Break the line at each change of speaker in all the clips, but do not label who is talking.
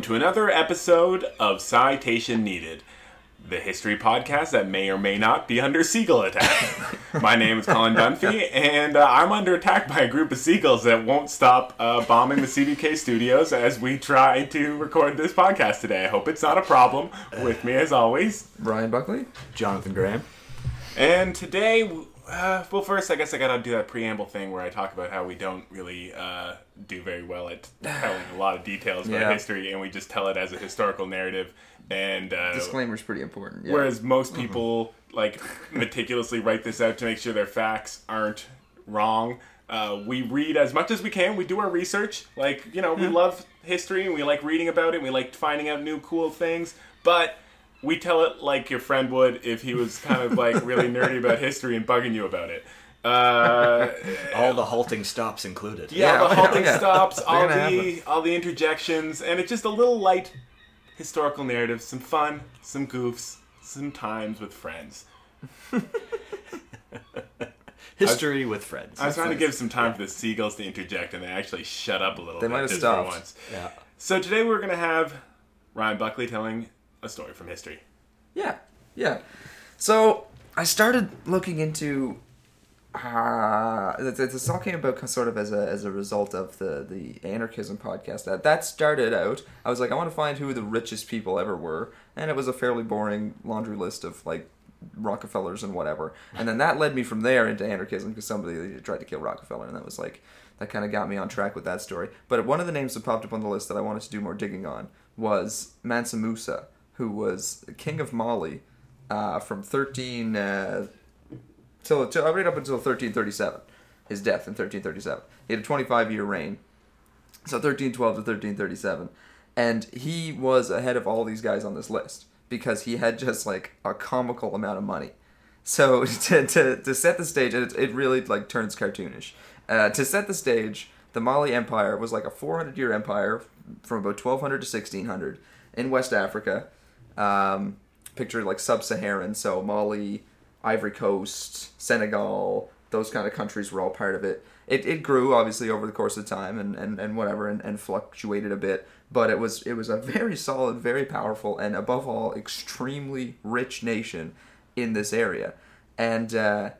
welcome to another episode of Citation Needed, the history podcast that may or may not be under seagull attack. My name is Colin Dunphy, and uh, I'm under attack by a group of seagulls that won't stop uh, bombing the CBK studios as we try to record this podcast today. I hope it's not a problem. With me, as always,
Ryan Buckley.
Jonathan Graham.
and today, uh, well, first, I guess I gotta do that preamble thing where I talk about how we don't really uh, do very well at telling a lot of details about
Yeah.
history, and we just tell it as a historical narrative. And uh,
Disclaimer's pretty important. Yeah.
whereas most people like meticulously write this out to make sure their facts aren't wrong. Uh, we read as much as we can. We do our research. Like you know, we love history and we like reading about it. And we like finding out new cool things, but we tell it like your friend would if he was kind of like really nerdy about history and bugging you about it. Uh,
All the halting stops included.
yeah,
Yeah,
the halting
yeah.
stops,
They're
all
gonna
the all the interjections, and it's just a little light historical narrative, some fun, some goofs, some times with friends.
History with friends.
I was trying to give some time for the seagulls to interject, and they actually shut up a little bit.
They
bit.
might have stopped.
Once.
yeah.
So today we're going to have Ryan Buckley telling a story from history.
Yeah, yeah. So I started looking into. Uh, this, all came about sort of as a as a result of the the anarchism podcast that that started out. I was like, I want to find who the richest people ever were, and it was a fairly boring laundry list of like Rockefellers and whatever. And then that led me from there into anarchism because somebody tried to kill Rockefeller, and that was like that kind of got me on track with that story. But one of the names that popped up on the list that I wanted to do more digging on was Mansa Musa, who was king of Mali uh, from 13 uh, till, till right up until 1337. His death in 1337. He had a 25 year reign. So 1312 to 1337. And he was ahead of all these guys on this list because he had just like a comical amount of money. So to, to, to set the stage, it, it really like turns cartoonish. Uh, to set the stage, the Mali Empire was like a 400 year empire from about 1200 to 1600 in West Africa. Um, picture like sub-Saharan, so Mali, Ivory Coast, Senegal, those kind of countries were all part of it. It, it grew obviously over the course of time and, and, and whatever and, and fluctuated a bit, but it was it was a very solid, very powerful, and above all, extremely rich nation in this area. And uh,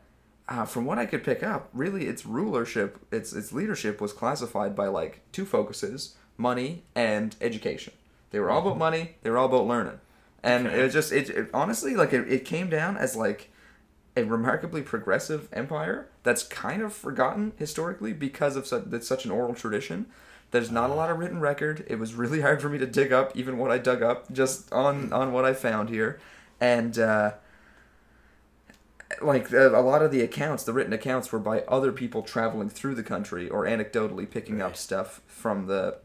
uh, from what I could pick up, really its rulership, its its leadership was classified by like two focuses: money and education. They were all about money. They were all about learning, and
Okay.
it was just it, it honestly like it, it came down as like a remarkably progressive empire that's kind of forgotten historically because of such, that's such an oral tradition. There's not a lot of written record. It was really hard for me to dig up even what I dug up just on on what I found here, and. uh like a lot of the accounts, the written accounts were by other people traveling through the country or anecdotally picking up stuff from the,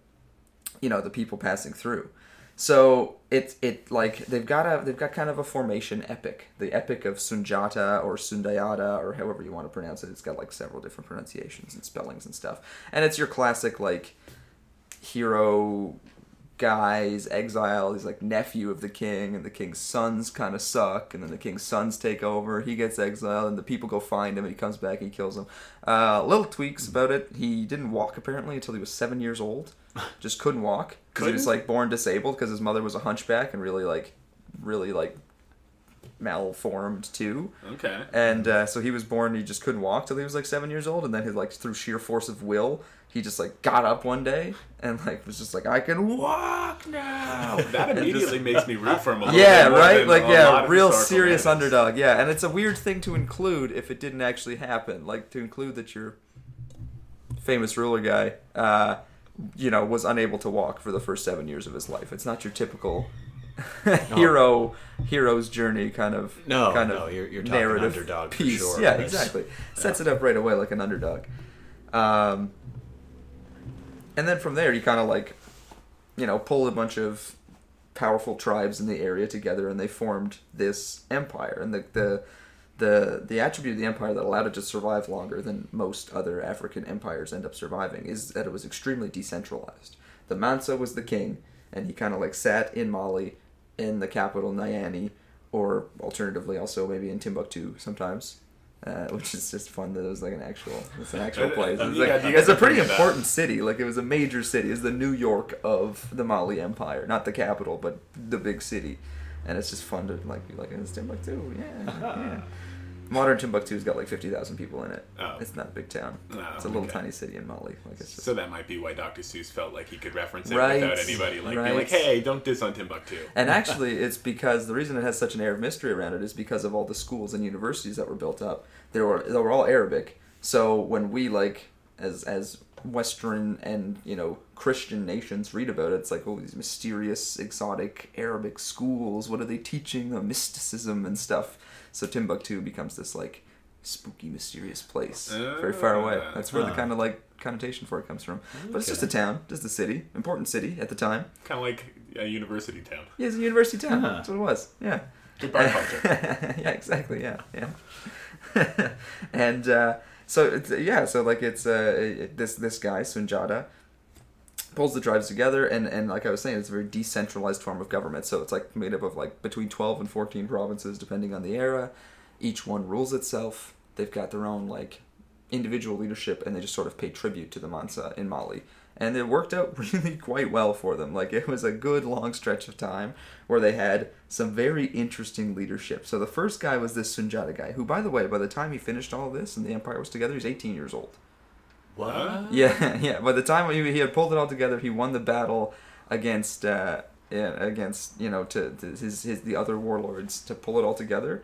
you know, the people passing through. So it it like they've got a they've got kind of a formation epic, the epic of Sunjata or Sundiata or however you want to pronounce it. It's got like several different pronunciations and spellings and stuff, and it's your classic like hero guy's exile. He's like nephew of the king, and the king's sons kind of suck, and then the king's sons take over. He gets exiled, and the people go find him, and he comes back and he kills them. Uh, little tweaks about it. He didn't walk apparently until he was seven years old. Just couldn't walk because he was like born disabled because his mother was a hunchback and really like, really like malformed too.
Okay.
And uh, so he was born. He just couldn't walk till he was like seven years old, and then he like through sheer force of will, he just like got up one day and like was just like I can walk now.
That
And just-
immediately makes me root for him a little
yeah, right. Like yeah, real serious underdog. Yeah, and it's a weird thing to include if it didn't actually happen. Like to include that you're famous ruler guy, uh, you know, was unable to walk for the first seven years of his life. It's not your typical. hero hero's journey kind of
No,
kind
no,
of
you're- you're
narrative
underdog for
piece
sure.
yeah exactly sets it up right away like an underdog um, and then from there you kind of like you know pull a bunch of powerful tribes in the area together and they formed this empire and the the the, the attribute of the empire that allowed it to survive longer than most other African empires end up surviving is that it was extremely decentralized. The Mansa was the king, and he kind of like sat in Mali, in the capital Niamey, or alternatively also maybe in Timbuktu sometimes. Uh, which is just fun that it was like an actual, it's an actual place. It's, like-
you
a pretty important city. Like it was a major city. It's the New York of the Mali Empire, not the capital, but the big city. And it's just fun to like be like, it's Timbuktu, yeah, yeah. Modern Timbuktu's got like fifty thousand people in it.
Oh.
It's not a big town.
Oh,
it's a little
okay.
tiny city in Mali. Like it's just
So that might be why Dr. Seuss felt like he could reference it
Right,
without anybody like being like, "Hey, don't diss on Timbuktu."
And actually, it's because the reason it has such an air of mystery around it is because of all the schools and universities that were built up. They were they were all Arabic. So when we like as as Western and you know Christian nations read about it, it's like oh these mysterious exotic Arabic schools. What are they teaching? The mysticism and stuff. So Timbuktu becomes this like spooky, mysterious place very far away.
Ah.
That's where the
Ah.
kind of like connotation for it comes from. But it's just a town, just a city, important city at the time.
Kind of like a university town.
Yeah, it's a university town.
Uh-huh.
That's what it was. Yeah.
Good bar culture.
yeah, exactly. Yeah, yeah. and uh, so yeah, so like it's uh, this this guy Sunjata pulls the tribes together, and and like I was saying, it's a very decentralized form of government. So it's like made up of like between twelve and fourteen provinces, depending on the era. Each one rules itself. They've got their own like individual leadership, and they just sort of pay tribute to the Mansa in Mali. And it worked out really quite well for them. Like it was a good long stretch of time where they had some very interesting leadership. So the first guy was this Sunjata guy, who, by the way, by the time he finished all this and the empire was together, he's 18 years old.
What?
Yeah, yeah. By the time he, he had pulled it all together, he won the battle against uh, against you know to, to his, his the other warlords to pull it all together.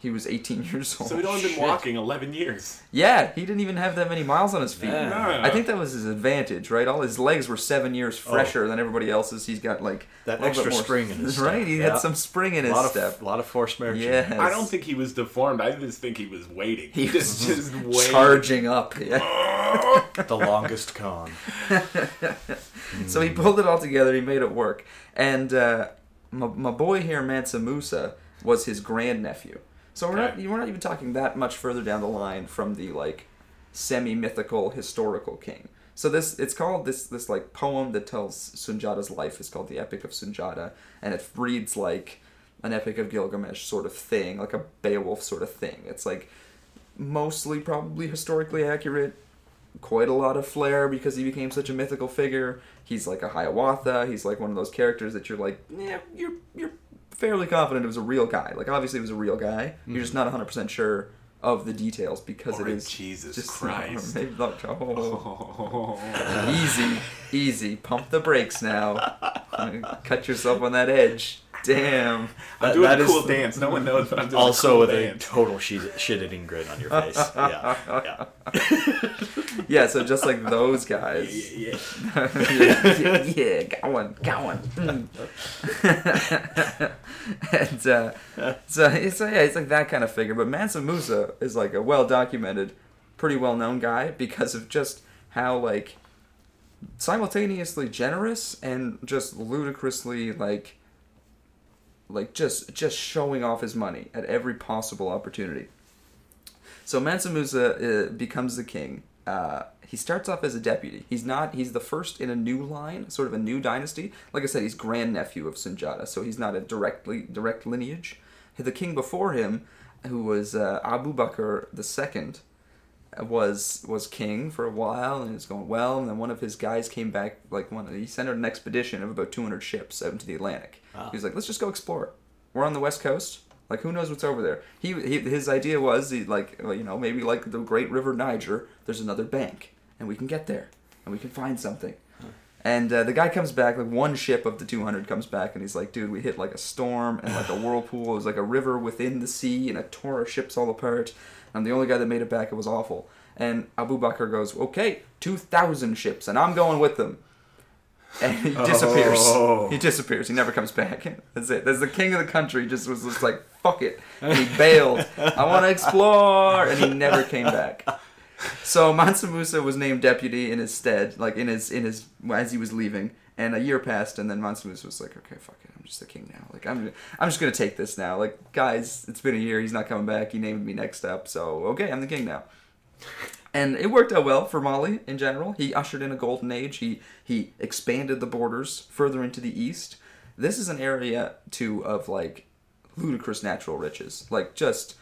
He was 18 years old.
So he'd only been
shit.
walking 11 years.
Yeah, he didn't even have that many miles on his feet.
Yeah.
No.
I think that was his advantage, right? All his legs were seven years fresher than everybody else's. He's got like
That
a little bit
extra
more-
spring in his
right.
step.
He
Yeah.
had some spring in
A
his
lot of
step.
a lot of forced marching.
Yes.
I don't think he was deformed. I just think he was waiting.
He
just,
was
just waiting.
charging up. Yeah.
the longest con.
So he pulled it all together. He made it work. And uh, my, my boy here, Mansa Musa, was his grandnephew. So we're not we're not even talking that much further down the line from the like semi mythical historical king. So this it's called this this like poem that tells Sunjata's life is called the Epic of Sunjata, and it reads like an Epic of Gilgamesh sort of thing, like a Beowulf sort of thing. It's like mostly probably historically accurate, quite a lot of flair because he became such a mythical figure. He's like a Hiawatha. He's like one of those characters that you're like, yeah, you're you're fairly confident it was a real guy. Like obviously it was a real guy. You're just mm-hmm. not 100 percent sure of the details because
Or
it is
Jesus
just
Christ.
not- oh.
Oh.
easy, easy. Pump the brakes now. Cut yourself on that edge. Damn.
I'm
That-
doing
that
a
is-
cool dance. No one knows, but I'm doing
Also
a cool
with a total shit eating grin on your face. Yeah. Yeah.
Yeah. So just like those guys.
Yeah, yeah.
yeah, yeah, got one, got one. Mm. and uh, so, so yeah, it's like that kind of figure. But Mansa Musa is like a well documented, pretty well known guy because of just how like simultaneously generous and just ludicrously like like just just showing off his money at every possible opportunity. So Mansa Musa uh, becomes the king. Uh, he starts off as a deputy. He's not. He's the first in a new line, sort of a new dynasty. Like I said, he's grandnephew of Sunjata, so he's not a directly direct lineage. The king before him, who was uh, Abu Bakr the second, was was king for a while, and it's going well. And then one of his guys came back, like one. He sent out an expedition of about 200 ships out into the Atlantic.
Wow.
He was like, "Let's just go explore it. We're on the west coast. Like, who knows what's over there?" He, he his idea was, he like, well, you know, maybe like the Great River Niger. There's another bank, and we can get there, and we can find something. And uh, the guy comes back, like one ship of the 200 comes back, and he's like, dude, we hit like a storm and like a whirlpool. It was like a river within the sea, and it tore our ships all apart. I'm the only guy that made it back. It was awful. And Abu Bakr goes, okay, 2,000 ships, and I'm going with them. And he oh. disappears.
Oh.
He disappears. He never comes back. That's it. That's the king of the country. Just was just like, fuck it. And he bailed. I want to explore. And he never came back. So Mansa Musa was named deputy in his stead, like in his in his as he was leaving. And a year passed, and then Mansa Musa was like, "Okay, fuck it, I'm just the king now. Like I'm, I'm just gonna take this now. Like guys, it's been a year. He's not coming back. He named me next up, so okay, I'm the king now." And it worked out well for Mali in general. He ushered in a golden age. He he expanded the borders further into the east. This is an area too of like ludicrous natural riches, like just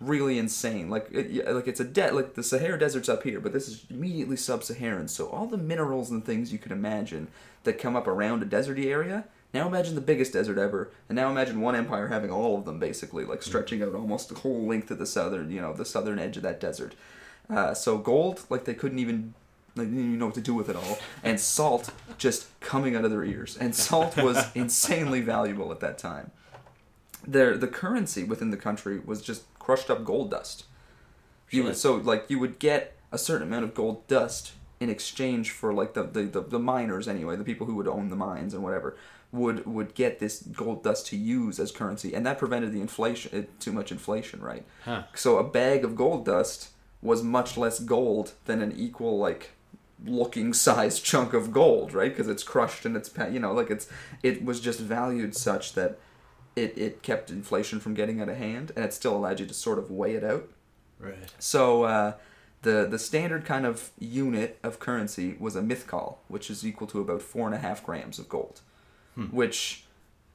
really insane. Like it, like it's a debt. like the Sahara Desert's up here, but this is immediately sub-Saharan. So all the minerals and things you can imagine that come up around a deserty area. Now imagine the biggest desert ever, and now imagine one empire having all of them basically, like stretching out almost the whole length of the southern, you know, the southern edge of that desert. Uh, so gold, like they couldn't even like, they didn't even know what to do with it all, and salt just coming out of their ears. And salt was insanely valuable at that time. Their the currency within the country was just crushed up gold dust. You would, so like you would get a certain amount of gold dust in exchange for like the, the, the, the miners anyway, the people who would own the mines and whatever would would get this gold dust to use as currency, and that prevented the inflation uh, too much inflation, right?
Huh.
So a bag of gold dust was much less gold than an equal like looking size chunk of gold, right? Because it's crushed and it's you know like it's it was just valued such that it it kept inflation from getting out of hand, and it still allowed you to sort of weigh it out.
Right.
So uh, the the standard kind of unit of currency was a mithqal, which is equal to about four and a half grams of gold, which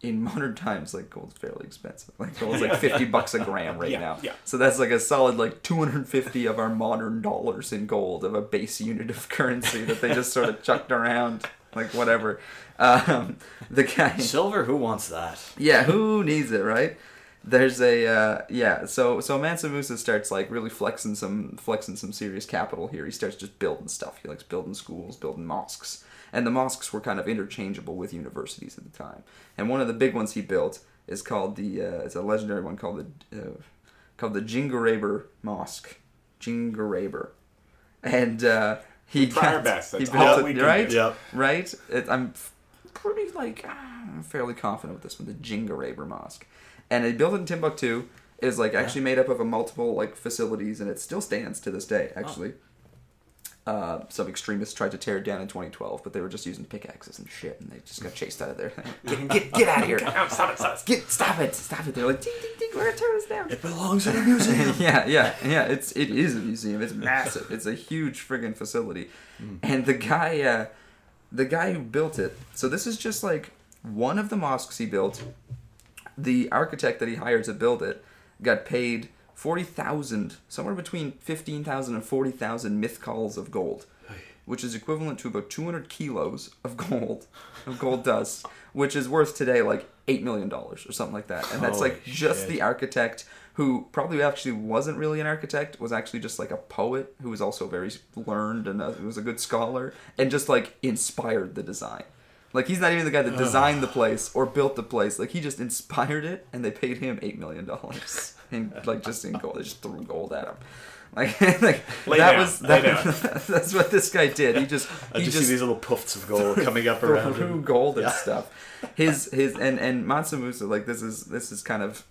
in modern times like gold's fairly expensive. Like gold's like fifty bucks a gram right
Yeah,
now.
yeah.
So that's like a solid like two hundred and fifty of our modern dollars in gold of a base unit of currency that they just sort of chucked around like whatever. Um, the guy.
Silver, who wants that?
Yeah, who needs it, right? There's a uh, yeah. So so Mansa Musa starts like really flexing some flexing some serious capital here. He starts just building stuff. He likes building schools, building mosques, and the mosques were kind of interchangeable with universities at the time. And one of the big ones he built is called the uh, it's a legendary one called the uh, called the Djinguereber Mosque, Djinguereber, and uh, he
We try our
got-
best.
he built
all
it-
we can
right.
Yep.
right? It, I'm pretty like ah, I'm fairly confident with this one, the Djinguereber Mosque, and it built in Timbuktu is like actually made up of a multiple like facilities, and it still stands to this day. Actually, uh, some extremists tried to tear it down in 2012, but they were just using pickaxes and shit, and they just got chased out of there. get, get, get out of here!
Stop it, stop it.
Get stop it! Stop it! They're like, ding, ding, ding, we're gonna tear this down.
It belongs in a museum.
yeah, yeah, yeah. It's it is a museum. It's massive. It's a huge friggin' facility, and the guy, uh, the guy who built it. So this is just like one of the mosques he built. The architect that he hired to build it got paid forty thousand, somewhere between fifteen thousand and forty thousand mithqals of gold, which is equivalent to about two hundred kilos of gold, of gold dust, which is worth today like eight million dollars or something like that. And that's
Holy
like just
shit.
the architect who probably actually wasn't really an architect, was actually just like a poet who was also very learned and uh, was a good scholar, and just like inspired the design. Like he's not even the guy that designed the place or built the place. Like he just inspired it, and they paid him eight million dollars in like just in gold. They just threw gold at him. Like, like
Lay
that
down,
was that, that's what this guy did. He just
I
he
just,
just
see these little puffs of gold coming up around
threw
him.
gold and
Yeah.
stuff. His his and and Mansa Musa like this is this is kind of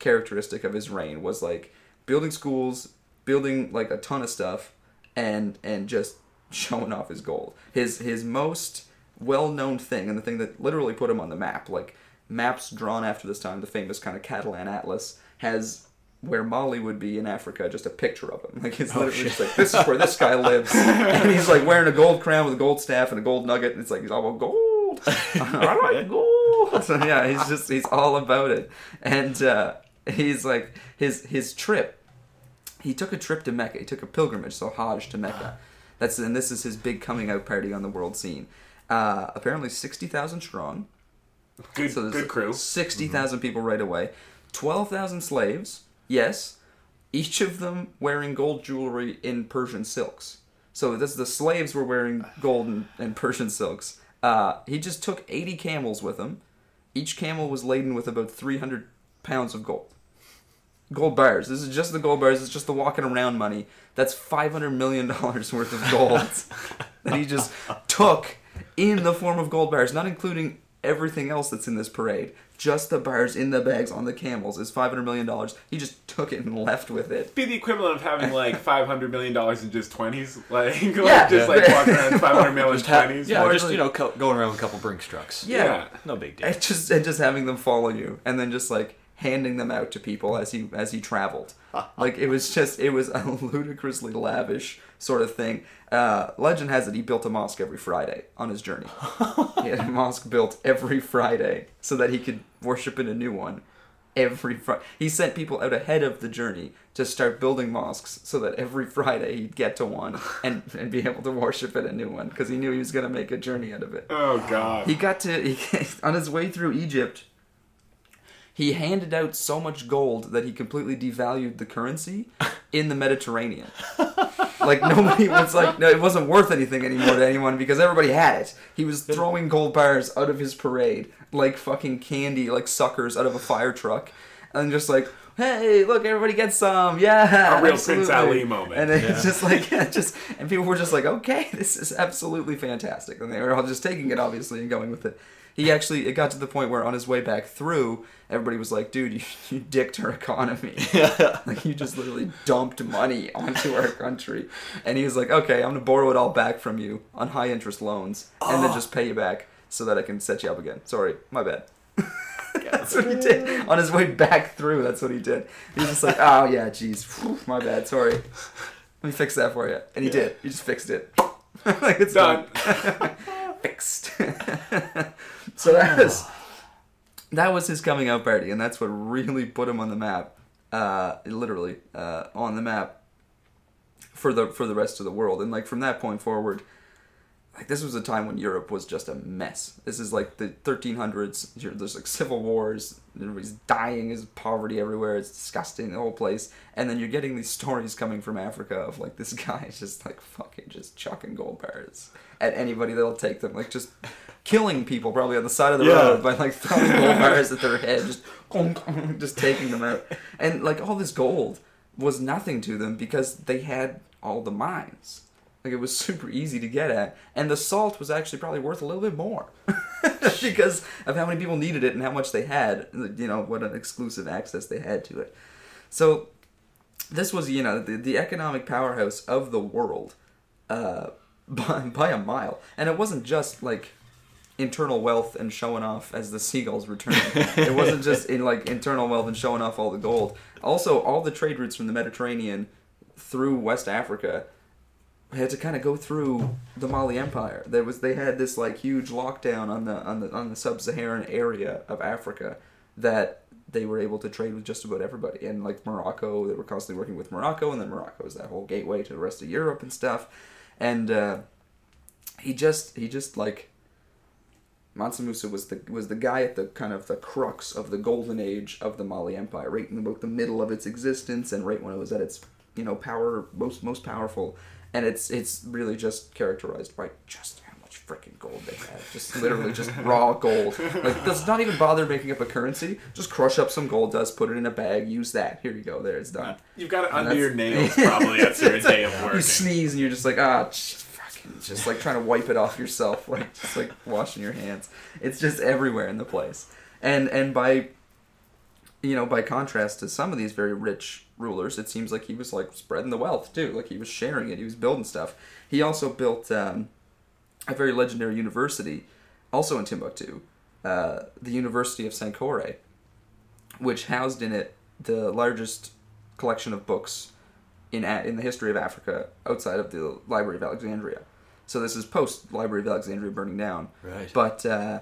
characteristic of his reign was like building schools, building like a ton of stuff, and and just showing off his gold. His his most well known thing and the thing that literally put him on the map, like maps drawn after this time, the famous kind of Catalan Atlas has. Where Mali would be in Africa, just a picture of him. Like it's literally just like this is where this guy lives, and he's like wearing a gold crown with a gold staff and a gold nugget, and it's like he's all about gold. I like gold. So yeah, he's just he's all about it, and uh, he's like his his trip. He took a trip to Mecca. He took a pilgrimage, so Hajj to Mecca. That's and this is his big coming out party on the world scene. Uh, apparently, sixty thousand strong.
Good,
So
good crew.
Sixty people right away. Twelve thousand slaves. Yes, each of them wearing gold jewelry in Persian silks. So this the slaves were wearing gold and, and Persian silks. Uh, he just took eighty camels with him. Each camel was laden with about three hundred pounds of gold. Gold bars. This is just the gold bars. It's just the walking around money. That's five hundred million dollars worth of gold that he just took in the form of gold bars, not including everything else that's in this parade. Just the bars in the bags on the camels is five hundred million dollars. He just took it and left with it.
Be the equivalent of having like five hundred million dollars in just twenties, like, like
Yeah.
just like walking around five hundred million
Just
twenties.
yeah,
More
just you know, co- going around with a couple Brinks trucks.
Yeah.
no big deal.
And just and just having them follow you, and then just like handing them out to people as he as he traveled. like it was just it was a ludicrously lavish sort of thing. Uh, legend has it he built a mosque every Friday on his journey. he had a mosque built every Friday so that he could worship in a new one every Friday. He sent people out ahead of the journey to start building mosques so that every Friday he'd get to one and, and be able to worship at a new one because he knew he was going to make a journey out of it.
Oh God.
He got to he, on his way through Egypt. He handed out so much gold that he completely devalued the currency in the Mediterranean. like nobody was like no, it wasn't worth anything anymore to anyone because everybody had it. He was throwing gold bars out of his parade like fucking candy, like suckers out of a fire truck, and just like. Hey, look! Everybody gets some, yeah.
A real Prince
absolutely."
Ali moment.
and it's
Yeah.
just like, yeah, just and people were just like, okay, this is absolutely fantastic, and they were all just taking it obviously and going with it. He actually, it got to the point where on his way back through, everybody was like, dude, you, you dicked our economy. like you just literally dumped money onto our country. And he was like, okay, I'm gonna borrow it all back from you on high interest loans, and then just pay you back so that I can set you up again. Sorry, my bad. that's what he did on his way back through. That's what he did. He was just like, oh yeah, jeez, my bad. Sorry. Let me fix that for you, and he
Yeah.
did. He just fixed it. like it's
Done.
done. fixed. so that ah. was that was his coming out party, and that's what really put him on the map. Uh, literally uh, on the map for the for the rest of the world. And like from that point forward, like this was a time when Europe was just a mess. This is like the 1300s. You're- There's like civil wars. Everybody's dying. There's poverty everywhere. It's disgusting. The whole place. And then you're getting these stories coming from Africa of like this guy is just like fucking just chucking gold bars at anybody that'll take them. Like just killing people probably on the side of the
Yeah.
road by like throwing gold bars at their head, just just taking them out. And like all this gold was nothing to them because they had all the mines. Like it was super easy to get at, and the salt was actually probably worth a little bit more because of how many people needed it and how much they had. You know what an exclusive access they had to it. So this was you know the, the economic powerhouse of the world uh, by, by a mile, and it wasn't just like internal wealth and showing off as the seagulls return. it wasn't just in like internal wealth and showing off all the gold. Also, all the trade routes from the Mediterranean through West Africa had to kind of go through the Mali Empire. There was they had this like huge lockdown on the on the on the sub-Saharan area of Africa that they were able to trade with just about everybody. And like Morocco, they were constantly working with Morocco, and then Morocco was that whole gateway to the rest of Europe and stuff. And uh, he just he just like Mansa Musa was the was the guy at the kind of the crux of the golden age of the Mali Empire, right in about the middle of its existence, and right when it was at its you know power most most powerful, and it's it's really just characterized by just how much freaking gold they have, just literally just raw gold. Like does not even bother making up a currency, just crush up some gold dust, put it in a bag, use that. Here you go, there it's done.
You've got it
And
under your nails probably after a day of
work.
You
sneeze and you're just like ah, fucking, just like trying to wipe it off yourself, like just like washing your hands. It's just everywhere in the place, and and by, you know, by contrast to some of these very rich rulers, it seems like he was like spreading the wealth too. Like he was sharing it. He was building stuff. He also built um, a very legendary university, also in Timbuktu, uh, the University of Sankore, which housed in it the largest collection of books in a- in the history of Africa outside of the Library of Alexandria. So this is post Library of Alexandria burning down,
Right.
but uh,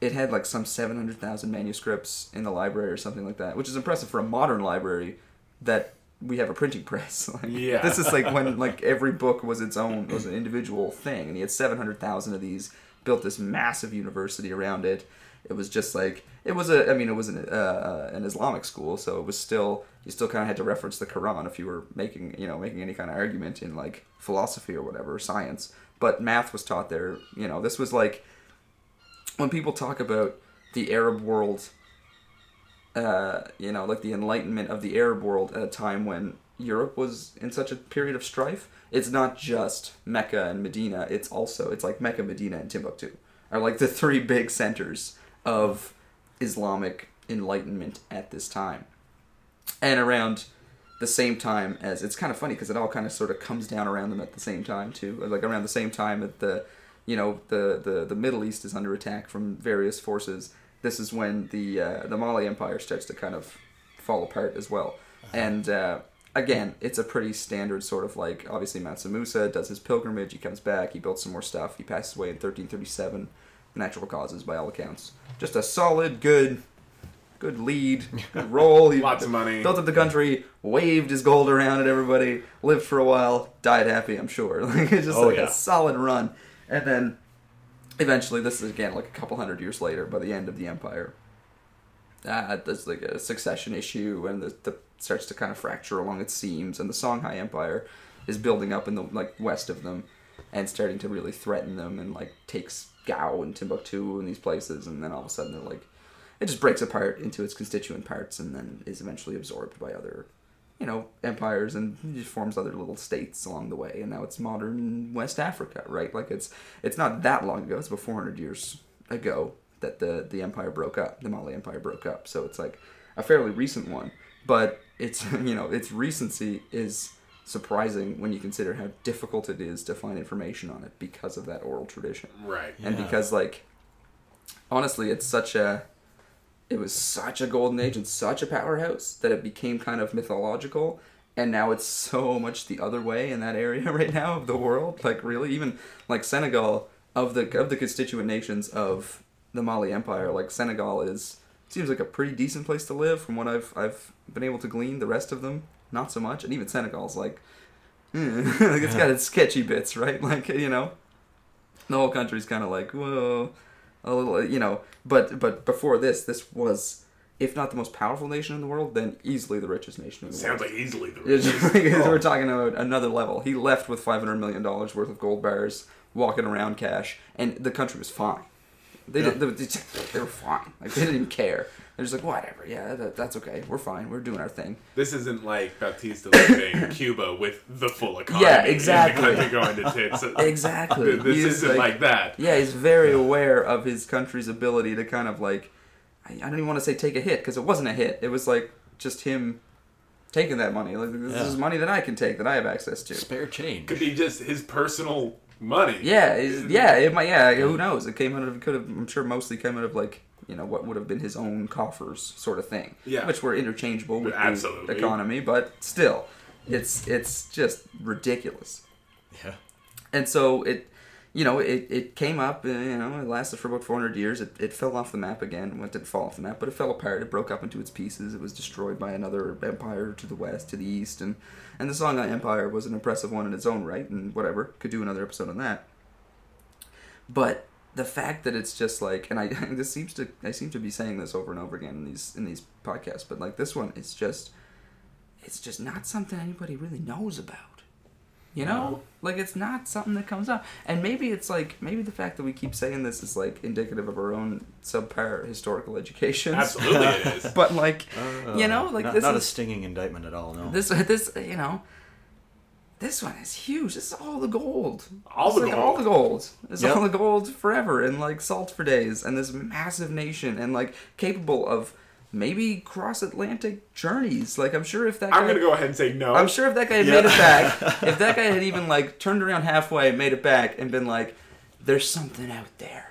it had like some seven hundred thousand manuscripts in the library or something like that, which is impressive for a modern library that we have a printing press. like,
Yeah.
this is like when like every book was its own was an individual thing, and he had seven hundred thousand of these. Built this massive university around it. It was just like it was a. I mean, it was an uh, an Islamic school, so it was still you still kind of had to reference the Quran if you were making you know making any kind of argument in like philosophy or whatever science. But math was taught there. You know, this was like when people talk about the Arab world, uh, you know, like the enlightenment of the Arab world at a time when Europe was in such a period of strife. It's not just Mecca and Medina. It's also it's like Mecca, Medina, and Timbuktu are like the three big centers of Islamic enlightenment at this time, and around the same time as it's kind of funny because it all kind of sort of comes down around them at the same time too. Like around the same time that the you know the the the Middle East is under attack from various forces. This is when the uh, the Mali Empire starts to kind of fall apart as well. And uh, again, it's a pretty standard sort of like obviously Mansa Musa does his pilgrimage. He comes back. He builds some more stuff. He passes away in 1337, natural causes by all accounts. Just a solid, good, good lead, good role. He
Lots of money.
Built up the country, waved his gold around at everybody, lived for a while, died happy. I'm sure. Like it's just
Oh,
like
yeah.
a solid run, and then eventually, this is again like a couple hundred years later, by the end of the empire. Uh, there's like a succession issue, and the, the starts to kind of fracture along its seams, and the Songhai Empire is building up in the like west of them, and starting to really threaten them, and like takes Gao and Timbuktu and these places, and then all of a sudden they're like, it just breaks apart into its constituent parts, and then is eventually absorbed by other, you know, empires, and just forms other little states along the way, and now it's modern West Africa, right? Like it's it's not that long ago; it's about 400 years ago that the the empire broke up, the Mali Empire broke up. So it's like a fairly recent one, but it's you know its recency is surprising when you consider how difficult it is to find information on it because of that oral tradition
Right.
and
Yeah.
because like honestly it's such a it was such a golden age and such a powerhouse that it became kind of mythological. And now it's so much the other way in that area right now of the world. Like really even like senegal of the of the constituent nations of the mali empire like senegal is seems like a pretty decent place to live from what i've i've been able to glean the rest of them not so much. And even senegal's like hmm, like it's got its sketchy bits right? Like you know? The whole country's kind of like whoa Oh, a little you know but but before this this was if not the most powerful nation in the world then easily the richest nation in the world.
Sounds
world
like easily the richest. Oh.
we're talking about another level he left with 500 million dollars worth of gold bars walking around cash and the country was fine they,
Yeah.
did, they, they were fine like they didn't even care they're just like whatever yeah that, that's okay we're fine we're doing our thing
This isn't like Batista leaving Cuba with the full economy.
Yeah,
and the
exactly.
going to tits.
exactly
This
He is
isn't like, that.
Yeah, he's very aware of his country's ability to kind of like, I, I don't even want to say take a hit because it wasn't a hit. It was like just him taking that money. Like this
Yeah.
is money that I can take that I have access to.
Spare change.
Could be just his personal money.
Yeah, yeah, it might. Yeah, who knows? It came out of could have. I'm sure mostly came out of like you know what would have been his own coffers, sort of thing.
Yeah.
which were interchangeable with
Absolutely.
the economy, but still, it's it's just ridiculous.
Yeah.
and so it you know it, it came up you know it lasted for about 400 years it, it fell off the map again well, it didn't fall off the map but it fell apart it broke up into its pieces it was destroyed by another empire to the west to the east and and the songhai uh, empire was an impressive one in its own right and whatever could do another episode on that. But the fact that it's just like and i this seems to i seem to be saying this over and over again in these in these podcasts but like this one it's just it's just not something anybody really knows about you know
No.
like it's not something that comes up and maybe it's like maybe the fact that we keep saying this is like indicative of our own subpar historical education
Absolutely it is.
but like
Uh,
you know like
not,
this
not a stinging indictment at all. No.
this this you know this one is huge. This is all the gold.
All
It's
the
like
gold.
All the gold. It's
Yep.
all the gold forever, and like salt for days, and this massive nation, and like capable of maybe cross Atlantic journeys. Like I'm sure if that guy,
I'm gonna go ahead and say no.
I'm sure if that guy had
Yeah.
made it back, if that guy had even like turned around halfway, made it back, and been like, "There's something out there,"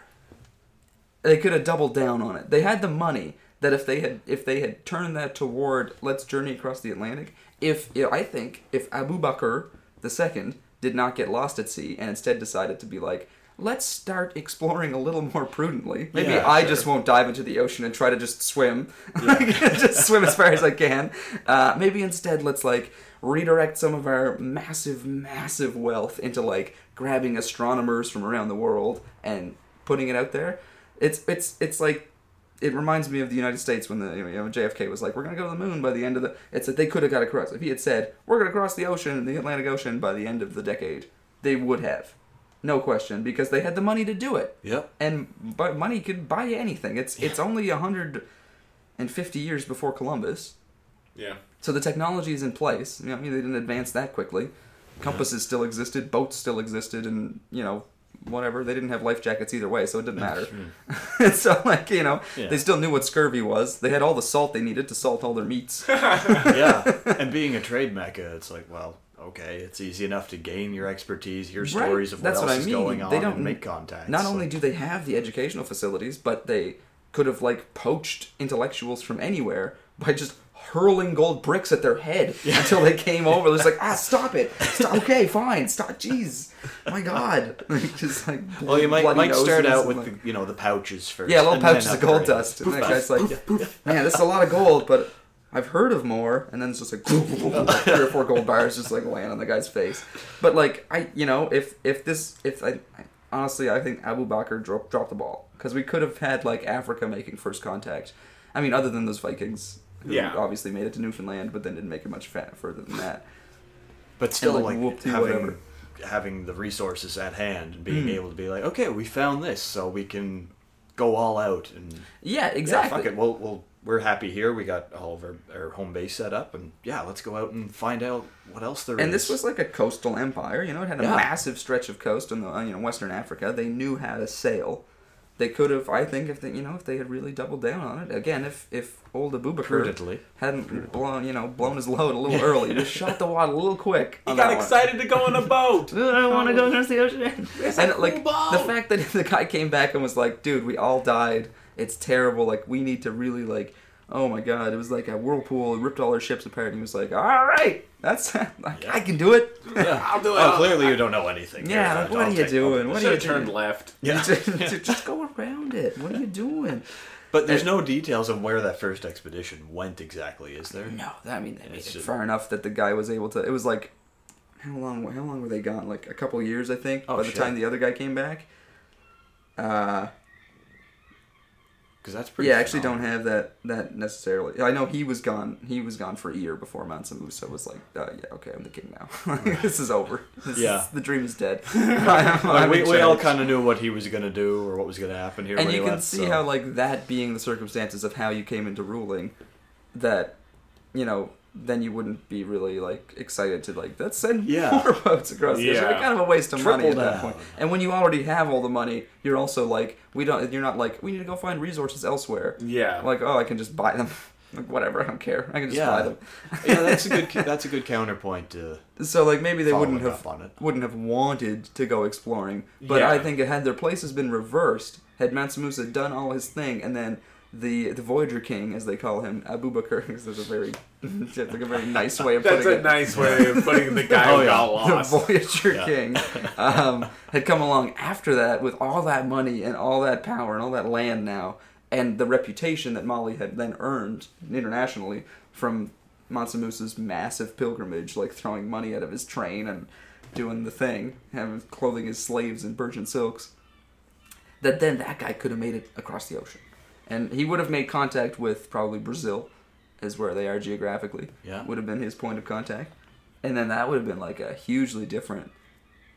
they could have doubled down on it. They had the money that if they had if they had turned that toward let's journey across the Atlantic. If yeah, I think if Abu Bakr the second did not get lost at sea and instead decided to be like. Let's start exploring a little more prudently. Maybe
Yeah,
I
sure.
just won't dive into the ocean and try to just swim. just swim as far as I can. Uh, maybe instead, let's like redirect some of our massive, massive wealth into like grabbing astronomers from around the world and putting it out there. It's it's it's like it reminds me of the United States when the you know JFK was like, "We're gonna go to the moon by the end of the." It's that they could have got across. If he had said, "We're gonna cross the ocean, the Atlantic Ocean, by the end of the decade," they would have, no question, because they had the money to do it
Yep.
and but money could buy you anything. It's it's only a hundred and fifty years before Columbus,
yeah.
so the technology is in place. You know, I mean, they didn't advance that quickly. Compasses still existed, boats still existed, and you know whatever. They didn't have life jackets either way, so it didn't matter. so like you know,
Yeah.
they still knew what scurvy was. They had all the salt they needed to salt all their meats.
yeah. And being a trade mecca, it's like, well, okay, it's easy enough to gain your expertise, hear
Right.
stories of what
That's
else
what I
is
mean.
going on,
They don't-
and make contacts.
Not only do they have the educational facilities, but they could have like poached intellectuals from anywhere by just hurling gold bricks at their head until they came over. It was like, ah, stop it. Stop. Okay, fine. Stop. Jeez. My God. Like, just like
Well, you might
bloody
might start out with
like-
the, you know the pouches first.
yeah, little
and
pouches of gold
upgrade.
dust. And that guy's like, man, this is a lot of gold, but I've heard of more. And then it's just like three or four gold bars just like land on the guy's face. But like, I, you know, if if this, if I, I honestly, I think Abu Bakr dropped dropped the ball because we could have had like Africa making first contact. I mean, other than those Vikings, who
Yeah.
obviously made it to Newfoundland, but then didn't make it much fa- further than that.
But still,
like,
like, having
whatever.
having the resources at hand and being
Mm.
able to be like, okay, we found this, so we can go all out and
Yeah,
yeah,
exactly.
fuck it. We'll, we'll we're happy here. We got all of our, our home base set up, and yeah, let's go out and find out what else there is.
And this was like a coastal empire. You know, it had a
Yeah.
massive stretch of coast in the uh, you know Western Africa. They knew how to sail. They could have, I think, if they you know if they had really doubled down on it. Again, if if old Abu Bakr
prudently.
hadn't blown you know blown his load a little early, just shot the wad a little quick.
He got excited to go on a boat.
I want to go across the ocean.
It's
and
cool
like
boat.
the fact that the guy came back and was like, "Dude, we all died. It's terrible. Like we need to really like." Oh my god! It was like a whirlpool. It ripped all our ships apart. And he was like, "All right, that's like I can do it."
Yeah.
I'll do it.
Oh,
I'll-
clearly you don't know anything.
Yeah,
Here,
like,
I'll
what are you doing? What are you
have turned left.
Yeah.
just, just go around it. What are you doing?
But there's no details of where that first expedition went exactly, is there?
No, I mean they made
It's
it
just-
far enough that the guy was able to. It was like how long? How long were they gone? Like a couple years, I think.
Oh,
by the
shit.
time the other guy came back. Uh,
Because that's pretty.
yeah, I actually don't have that that necessarily. I know he was gone. He was gone for a year before Mansa Musa was like, uh, "Yeah, okay, I'm the king now. this is over. This
Yeah.
is, the dream is dead." I'm-
Like,
I'm
we, we all kind of knew what he was going to do or what was going to happen here.
and you
he
can
left,
see
so-
how like that being the circumstances of how you came into ruling that you know then you wouldn't be really like excited to like let's send
Yeah.
more boats across the ocean.
Yeah.
kind of a waste of money at
Triple
that point and when you already have all the money you're also like we don't you're not like we need to go find resources elsewhere
Yeah.
like oh i can just buy them like whatever i don't care i can just
Yeah.
buy them
yeah, that's a good that's a good counterpoint to
so like maybe they wouldn't have
up on it.
wouldn't have wanted to go exploring. But
Yeah.
I think had their places been reversed, had Mansa Musa done all his thing, and then the the Voyager King, as they call him, Abu Bakr, because there's a very it's like a very nice way of putting it.
That's a
it.
nice way of putting the guy
Oh,
who
yeah.
got
The. Voyager
Yeah.
King um, had come along after that with all that money and all that power and all that land now, and the reputation that Mali had then earned internationally from Mansa Musa's massive pilgrimage, like throwing money out of his train and doing the thing, having clothing his slaves in Persian silks. That then that guy could have made it across the ocean, and he would have made contact with probably Brazil, is where they are geographically.
Yeah.
would have been his point of contact, and then that would have been like a hugely different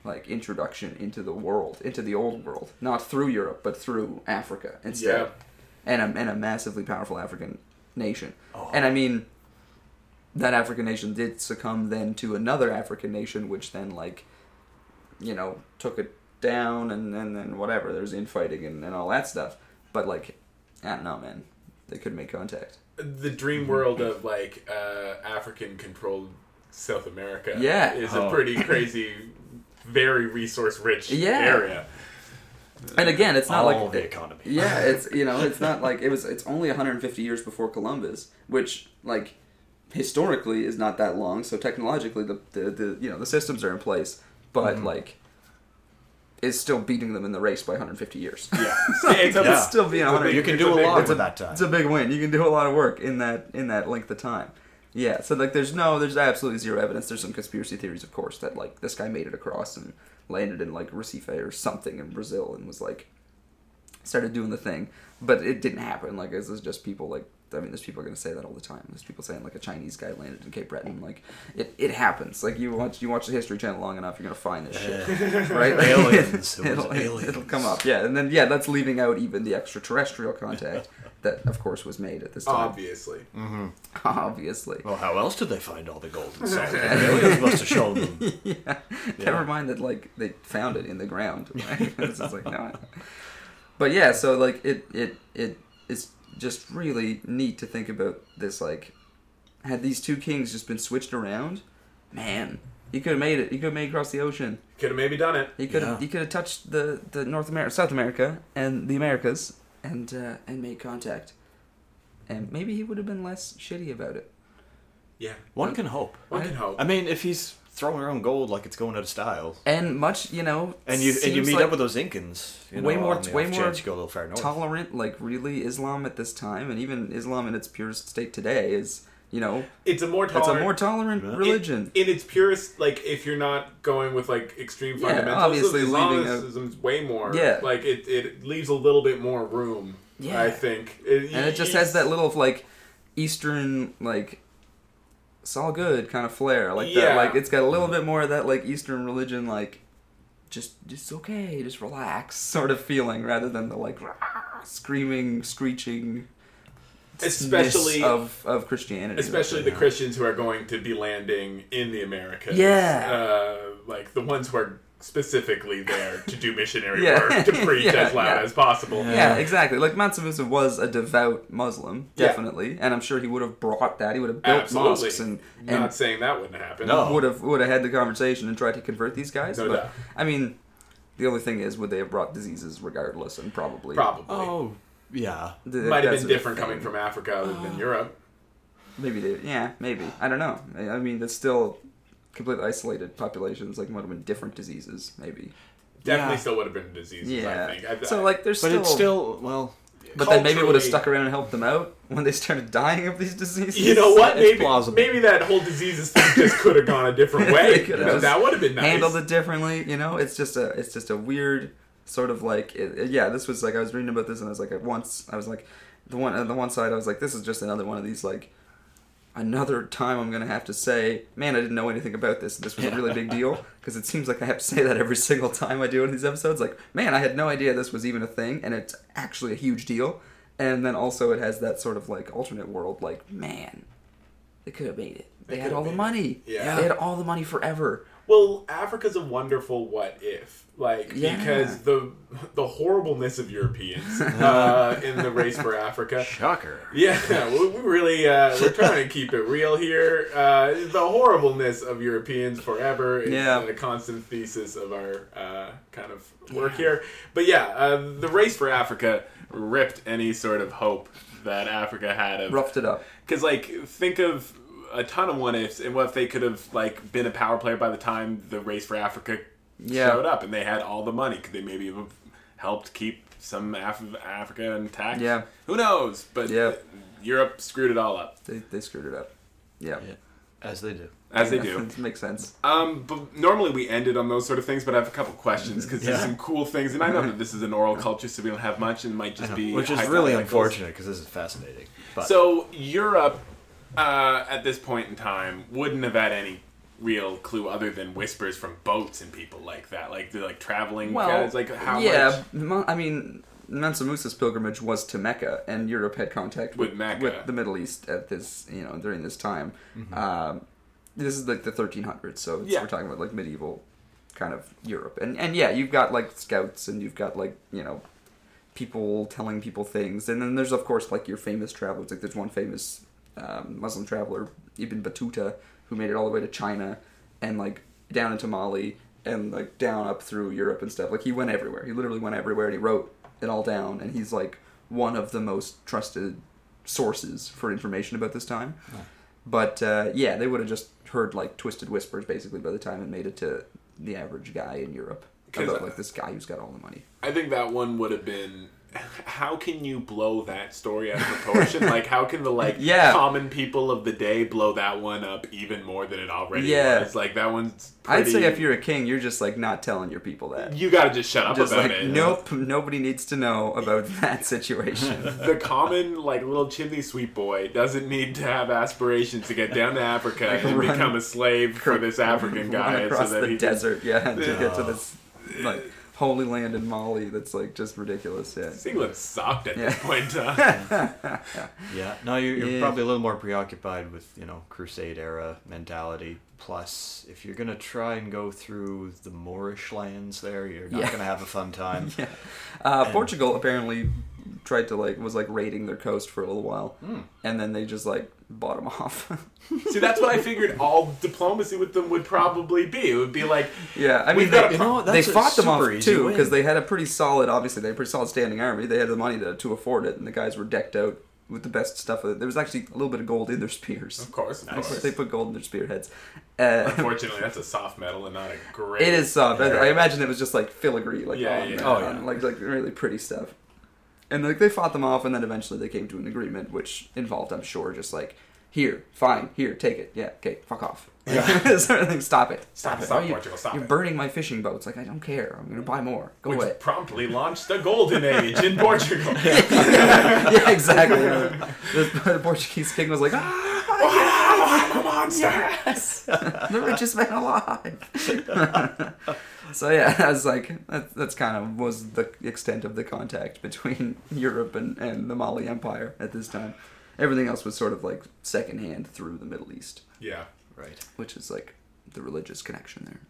like introduction into the world, into the old world, not through Europe, but through Africa instead,
Yeah.
and a and a massively powerful African nation.
Oh.
And I mean, that African nation did succumb then to another African nation, which then like, you know, took it down, and and then whatever. There's infighting and, and all that stuff. But like, I don't know, man. They could make contact.
the dream world of like uh, African controlled South America
Yeah.
is
Oh.
a pretty crazy, very resource rich
Yeah.
area.
And again, it's not
all
like
the economy.
yeah, it's you know, it's not like it was. It's only 150 years before Columbus, which like historically is not that long. So technologically, the the, the you know the systems are in place, but
Mhm.
like is still beating them in the race by 150 years.
Yeah, it's a,
Yeah.
Still being
It's a
100.
big-
You can do a
big-
lot with that time.
It's a big win. You can do a lot of work in that in that length of time. Yeah, so like there's no there's absolutely zero evidence. There's some conspiracy theories of course that like this guy made it across and landed in like Recife or something in Brazil and was like started doing the thing. But it didn't happen. Like this is just people like I mean there's people are gonna say that all the time. There's people saying like a Chinese guy landed in Cape Breton. Like it, it happens. Like you watch you watch the History Channel long enough, you're gonna find this shit. Right? Like,
Aliens. It
it'll,
aliens.
it'll come up. Yeah, and then yeah, that's leaving out even the extraterrestrial contact that of course was made at this time.
obviously.
hmm
Obviously.
Well, how else did they find all the gold and salt? The aliens must have shown them.
yeah.
Yeah.
Never mind that like they found it in the ground. Right? it's like no. But yeah, so like it it it is just really neat to think about this like had these two kings just been switched around, man, he could have made it. He could have made it across the ocean.
Could have maybe done it.
He could have
Yeah.
he could have touched the the North America, South America, and the Americas, and uh, and made contact, and maybe he would have been less shitty about it.
Yeah,
One can hope.
one can hope.
I mean, if he's throwing around gold like it's going out of style,
And much, you know,
and you and you meet
like
up with those Incans, you know,
way more-
the
way more
go a little far north.
tolerant, like really Islam at this time, and even Islam in its purest state today is, you know,
it's a more tolerant, it's
a more tolerant
Yeah.
religion.
in, in its purest, like if you're not going with like extreme
Yeah,
fundamentalism,
obviously leaving a-
Islamism's way more.
Yeah.
like it, it leaves a little bit more room.
Yeah.
I think, it,
and it just has that little like Eastern like it's all good kind of flair, like
Yeah.
that. Like it's got a little bit more of that like Eastern religion, like just just okay, just relax sort of feeling, rather than the like rah, screaming, screeching.
Especially-
of of Christianity,
especially the Christians who are going to be landing in the Americas.
Yeah.
uh, like the ones who are specifically there to do missionary
Yeah.
work to preach
Yeah,
as loud
yeah.
as possible.
Yeah, exactly. Like Mansa Musa was a devout Muslim,
Yeah.
definitely, and I'm sure he would have brought that. He would have built
Absolutely.
mosques and and
Not saying that wouldn't happen.
No.
would have would have had the conversation and tried to convert these guys.
No
but
doubt.
I mean, the only thing is, would they have brought diseases regardless? And probably,
Probably.
Oh, yeah.
The-
Might have been different coming from Africa other than ah. Europe.
Maybe they, yeah, maybe. I don't know. I I mean, it's still completely isolated populations. Like, might have been different diseases, maybe.
Definitely
Yeah.
still would have been diseases,
Yeah.
I think. I,
so like, there's
But
still,
it's still well.
but then maybe it would have
culturally-
stuck around and helped them out when they started dying of these diseases.
You know what?
It's
Maybe
plausible.
maybe that whole diseases thing just could have gone a different way.
They could have just
that would have been nice.
handled it differently. You know, it's just a it's just a weird sort of like it, it- yeah. This was like I was reading about this and I was like at once I was like the one on the one side I was like this is just another one of these like another time I'm gonna have to say man I didn't know anything about this. This was a really big deal because it seems like I have to say that every single time I do one of these episodes. Like man I had no idea this was even a thing and it's actually a huge deal. And then also it has that sort of like alternate world like man they could have made it. They,
They
had all the money.
Yeah.
They had all the money forever.
Well, Africa's a wonderful what if, like
Yeah.
because the the horribleness of Europeans uh, in the race for Africa.
Shocker.
Yeah, we, we really uh, we're trying to keep it real here. Uh, the horribleness of Europeans forever is
Yeah.
a constant thesis of our uh, kind of work here. But yeah, uh, the race for Africa ripped any sort of hope that Africa had of
Roughed it up.
because like think of a ton of what ifs and what if they could have like been a power player by the time the race for Africa
Yeah.
showed up and they had all the money could they maybe have helped keep some Af- Africa intact
Yeah.
who knows but
Yeah.
Europe screwed it all up
They, they screwed it up. Yeah.
Yeah, as they do.
as they do
It makes sense.
um but normally we ended on those sort of things but I have a couple questions because there's some cool things and I know that this is an oral culture so we don't have much and it might just be
Which is really
hypotheticals.
unfortunate because this is fascinating. But
So Europe, uh, at this point in time, wouldn't have had any real clue other than whispers from boats and people like that, like the like traveling
Well,
guys. Like how
yeah,
much?
Mo- I mean, Mansa Musa's pilgrimage was to Mecca, and Europe had contact with,
With Mecca.
with the Middle East at this, you know, during this time. Um, this is like the 1300s, so it's,
Yeah.
we're talking about like medieval kind of Europe, and and yeah, you've got like scouts, and you've got like you know people telling people things, and then there's of course like your famous travelers. Like there's one famous um, Muslim traveler, Ibn Battuta, who made it all the way to China, and like down into Mali, and like down up through Europe and stuff. Like he went everywhere. He literally went everywhere, and he wrote it all down. And he's like one of the most trusted sources for information about this time. But uh, yeah, they would have just heard like twisted whispers basically by the time it made it to the average guy in Europe
'Cause,
about like this guy who's got all the money.
I think that one would have been. How can you blow that story out of proportion? like, how can the like
Yeah.
common people of the day blow that one up even more than it already
Yeah.
was? Like that one's.
I'd say if you're a king, you're just like not telling your people that.
you got to just shut up
Just
about
like
it.
nope, nobody needs to know about that situation.
the common like little chimney sweep boy doesn't need to have aspirations to get down to Africa
Like,
and
run-
become a slave for this African guy
across
so that
the
he
desert, yeah, to get to this like holy land in Mali. That's like just ridiculous. Yeah.
England sucked at this point in time.
Yeah, no, you're, you're
Yeah.
probably a little more preoccupied with you know Crusade era mentality. Plus, if you're gonna try and go through the Moorish lands there, you're not
Yeah.
gonna have a fun time.
Yeah. Uh,
And-
Portugal apparently tried to like was like raiding their coast for a little while,
Hmm.
and then they just like bought them off.
See, that's what I figured all diplomacy with them would probably be. It would be like,
yeah, I mean they,
got a
You know,
they fought them off too because they had a pretty solid, obviously they had a pretty solid standing army. They had the money to, to afford it, and the guys were decked out with the best stuff. There was actually a little bit of gold in their spears.
of course, of course.
They put gold in their spearheads. Uh,
Unfortunately, that's a soft metal and not a great.
It is soft. I, I imagine it was just like filigree, like
Yeah,
on,
yeah.
uh,
Oh, yeah.
like like really pretty stuff. And like they fought them off, and then eventually they came to an agreement, which involved, I'm sure, just like here, fine, here, take it, yeah, okay, fuck off, sort of thing. Stop it, stop,
Stop,
it.
stop,
Oh,
Portugal, stop
You're
it.
burning my fishing boats. Like I don't care. I'm gonna buy more. Go
Which
away.
promptly launched the golden age in Portugal.
yeah, exactly. yeah. The, the Portuguese king was like, ah,
I'm a monster.
yes, the richest man alive. so yeah, I was like, that, that's kind of was the extent of the contact between Europe and, and the Mali Empire at this time. Everything else was sort of like secondhand through the Middle East,
Yeah,
Right.
which is like the religious connection there.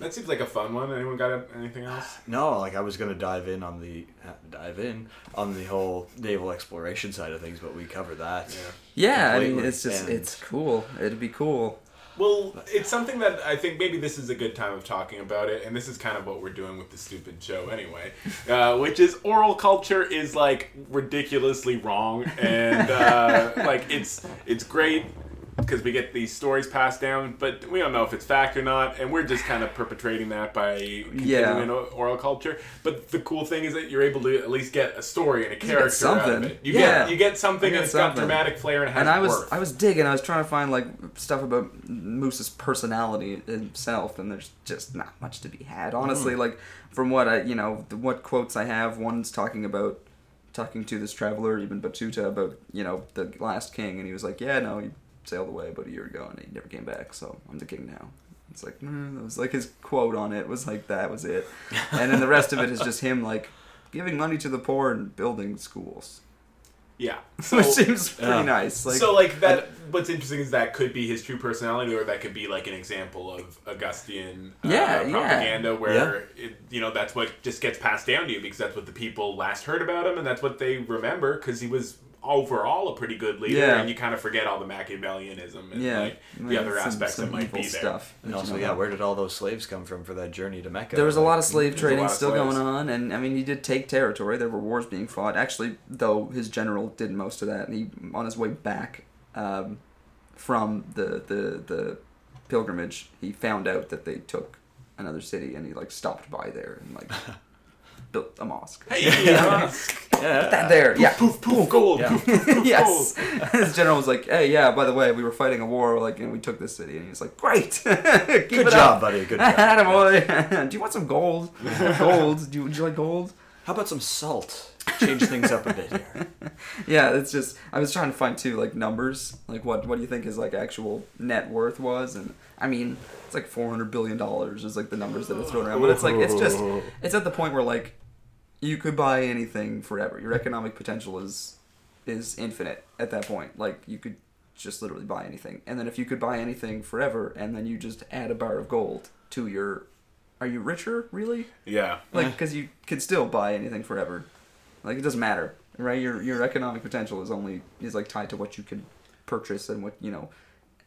That seems like a fun one. Anyone got anything else?
No, like I was gonna dive in on the uh, dive in on the whole naval exploration side of things, but we covered that.
Yeah.
Yeah, I mean, it's just
And-
it's cool. It'd be cool.
Well, it's something that I think maybe this is a good time of talking about it, and this is kind of what we're doing with the stupid show anyway, uh, which is oral culture is like ridiculously wrong, and uh, like it's it's great because we get these stories passed down, but we don't know if it's fact or not, and we're just kind of perpetrating that by continuing
Yeah.
oral culture. But the cool thing is that you're able to at least get a story and a character out of
something.
it. You
Yeah.
get you get something,
get
and it's got dramatic flair and has
and I was
worth.
I was digging. I was trying to find like stuff about Musa's personality himself, and there's just not much to be had. Honestly, mm. like from what I you know the, what quotes I have, one's talking about talking to this traveler, Ibn Battuta, about you know the last king, and he was like, yeah, no, he sailed away about a year ago, and he never came back, so I'm the king now. It's like mm, that was like his quote on it was like that was it, and then the rest of it is just him like giving money to the poor and building schools,
yeah,
which seems pretty
Yeah.
nice. Like,
so like that what's interesting is that could be his true personality or that could be like an example of Augustan uh,
Yeah, yeah.
propaganda where it, you know that's what just gets passed down to you because that's what the people last heard about him and that's what they remember because he was overall a pretty good leader
Yeah.
and you kind of forget all the Machiavellianism and
yeah,
like the
yeah,
other
some-
aspects
some
that might be there.
stuff.
And also, yeah, where did all those slaves come from for that journey to Mecca?
There was a lot of slave trading
of
still
slaves.
going on, and I mean, he did take territory. There were wars being fought. Actually, though, his general did most of that, and he on his way back um, from the, the the pilgrimage, he found out that they took another city, and he like stopped by there and like built a mosque.
Hey, yeah.
That there, yeah.
poof, poof, gold.
Yeah.
Poof, poof, poof,
yes.
gold.
His general was like, "Hey, yeah. By the way, we were fighting a war, like, and we took this city." And he was like, "Great,
Good job,
up.
buddy. Good job.
Attaboy. Do you want some gold? gold? Do you, would you like gold?"
How about some salt? Change things up a bit here.
Yeah, it's just I was trying to find too like numbers, like what what do you think his like actual net worth was, and I mean it's like four hundred billion dollars is like the numbers that are thrown around, but it's like it's just it's at the point where like you could buy anything forever. Your economic potential is is infinite at that point. Like you could just literally buy anything, and then if you could buy anything forever, and then you just add a bar of gold to your, are you richer really?
Yeah.
like because you could still buy anything forever like it doesn't matter right your your economic potential is only is like tied to what you could purchase and what you know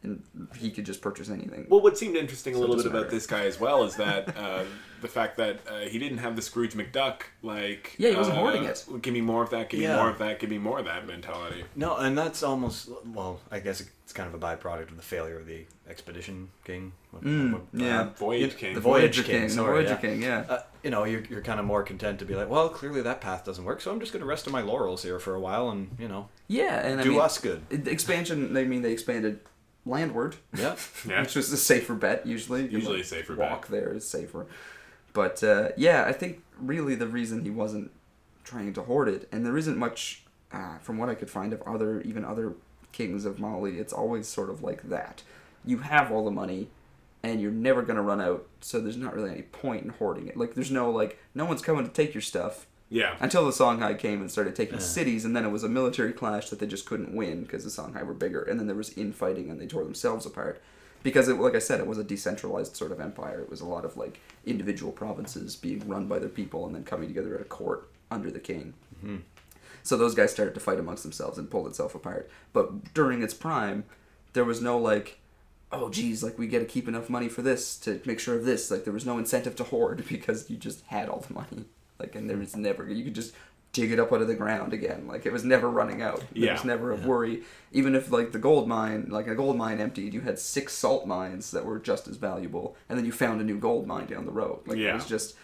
and he could just purchase anything
Well, what seemed interesting a
So it
little bit
doesn't
about this guy as well is that uh, the fact that uh, he didn't have the Scrooge McDuck like
Yeah, he wasn't
uh,
hoarding it.
Give me more of that. Give me more of that. Give me more of that mentality.
No, and that's almost well. I guess it's kind of a byproduct of the failure of the expedition king. What-
Mm,
what-
yeah.
uh,
Voyage
you-
King.
The
the
voyage,
voyager
king.
king, the
sorry,
voyager
yeah.
king yeah
Uh, you know, you're, you're kind of more content to be like, well, clearly that path doesn't work, so I'm just going to rest on my laurels here for a while and, you know,
yeah and I
do
mean,
us good.
it- expansion they mean they expanded landward.
Yeah.
Yeah.
which was a safer bet usually.
Usually
know,
a safer
walk there is safer. But uh, yeah i think really the reason he wasn't trying to hoard it and there isn't much uh, from what i could find of other even other kings of mali it's always sort of like that. You have all the money and you're never going to run out so there's not really any point in hoarding it. Like there's no like no one's coming to take your stuff
Yeah.
until the Songhai came and started taking
Yeah.
cities, and then it was a military clash that they just couldn't win because the Songhai were bigger, and then there was infighting and they tore themselves apart. Because, it, like I said, it was a decentralized sort of empire. It was a lot of like individual provinces being run by their people and then coming together at a court under the king. Mm-hmm. So those guys started to fight amongst themselves and pulled itself apart. But during its prime, there was no like, oh geez, like we got to keep enough money for this to make sure of this. Like there was no incentive to hoard because you just had all the money. Like and there was never you could just dig it up out of the ground again. Like it was never running out. There
Yeah.
was never a worry. Even if like the gold mine, like a gold mine emptied, you had six salt mines that were just as valuable, and then you found a new gold mine down the road. Like it was just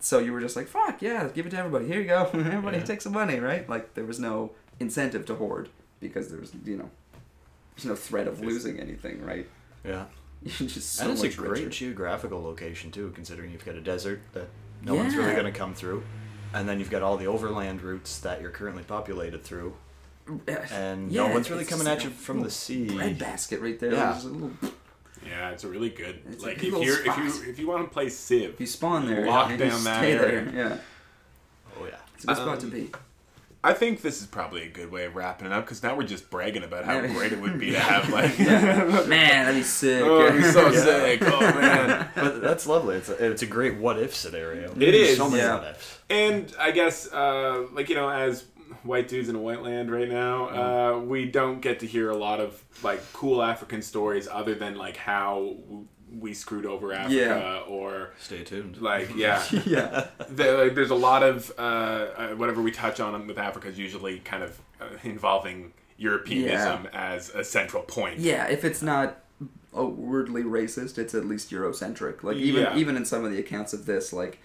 so you were just like, fuck yeah, give it to everybody. Here you go. everybody
Yeah.
take some money, right? Like there was no incentive to hoard because there was you know there's no threat of losing anything, right?
Yeah.
You're just so
and it's a
much
great geographical location too, considering you've got a desert that no one's really going to come through, and then you've got all the overland routes that you're currently populated through, and
Yeah,
no one's really coming at you from the sea.
bread basket right there.
Yeah.
There's a little,
Yeah, it's a really good.
It's
like if you're if you if you want to play Civ,
if you spawn there,
Lock
and you
down that
stay
area.
there. Yeah,
Oh yeah.
it's a good spot
Um,
to be.
I think this is probably a good way of wrapping it up because now we're just bragging about how great it would be to have like.
Man, that'd be sick.
oh, it'd be so
Yeah.
sick! Oh man.
but that's lovely. It's a, it's a great what if scenario.
It
There's
is,
So many
yeah.
what ifs.
And I guess, uh, like you know, as white dudes in a white land right now, uh, we don't get to hear a lot of like cool African stories other than like how we screwed over Africa
Yeah.
or
Stay tuned.
like yeah.
yeah,
there, like, there's a lot of uh, uh, whatever we touch on with Africa is usually kind of uh, involving Europeanism as a central point.
yeah. If it's not outwardly racist, it's at least Eurocentric. Like even
Yeah.
even in some of the accounts of this, like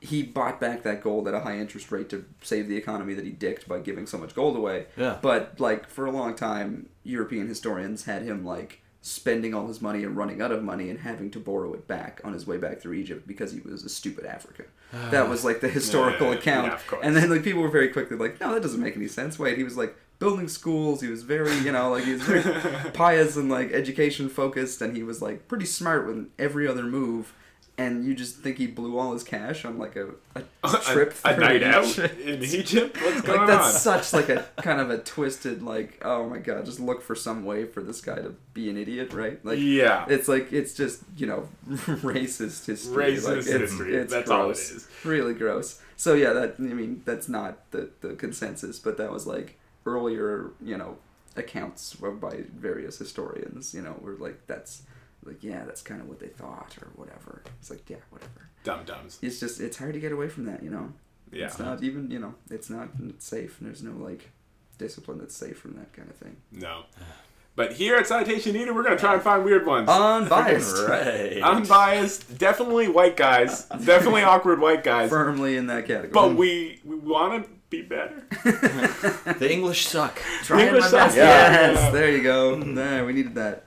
he bought back that gold at a high interest rate to save the economy that he dicked by giving so much gold away.
Yeah.
But like for a long time, European historians had him like spending all his money and running out of money and having to borrow it back on his way back through Egypt because he was a stupid African. that was like the historical
Yeah,
account.
yeah,
and then like people were very quickly like, no, that doesn't make any sense. Wait, he was like building schools. He was very, you know, like he was very pious and like education focused, and he was like pretty smart with every other move. And you just think he blew all his cash on like a, a trip
a, a night out
Egypt.
in Egypt. What's going
Like that's
on?
such like a kind of a twisted like oh my god just look for some way for this guy to be an idiot right like
yeah,
it's like it's just you know racist history
Racist
like, it's,
history.
it's
That's all it
gross.
is.
really gross so yeah that I mean that's not the the consensus but that was like earlier you know accounts by various historians you know were like that's like yeah that's kind of what they thought or whatever it's like yeah whatever
dumb dumbs
it's just it's hard to get away from that you know
Yeah.
it's not even you know it's not safe and there's no like discipline that's safe from that kind of thing
No. But here at Citation Needed, we're gonna try and find weird ones.
unbiased
Right.
Unbiased, definitely white guys, definitely awkward white guys.
firmly in that category
But we we want to be better.
the English suck.
trying my
English
best
sucks. Yeah.
yes there you go there we needed that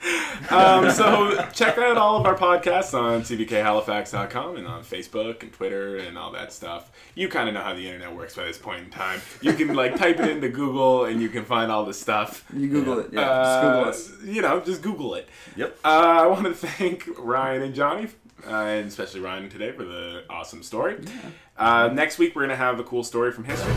Um, so check out all of our podcasts on cbkhalifax.com and on Facebook and Twitter and all that stuff. You kind of know how the internet works by this point in time. You can like type it into Google and you can find all the stuff.
you google it yeah
Uh,
just google us
You know, just Google it.
Yep.
Uh, I want to thank Ryan and Johnny, uh, and especially Ryan today for the awesome story. Uh, next week, we're going to have a cool story from history.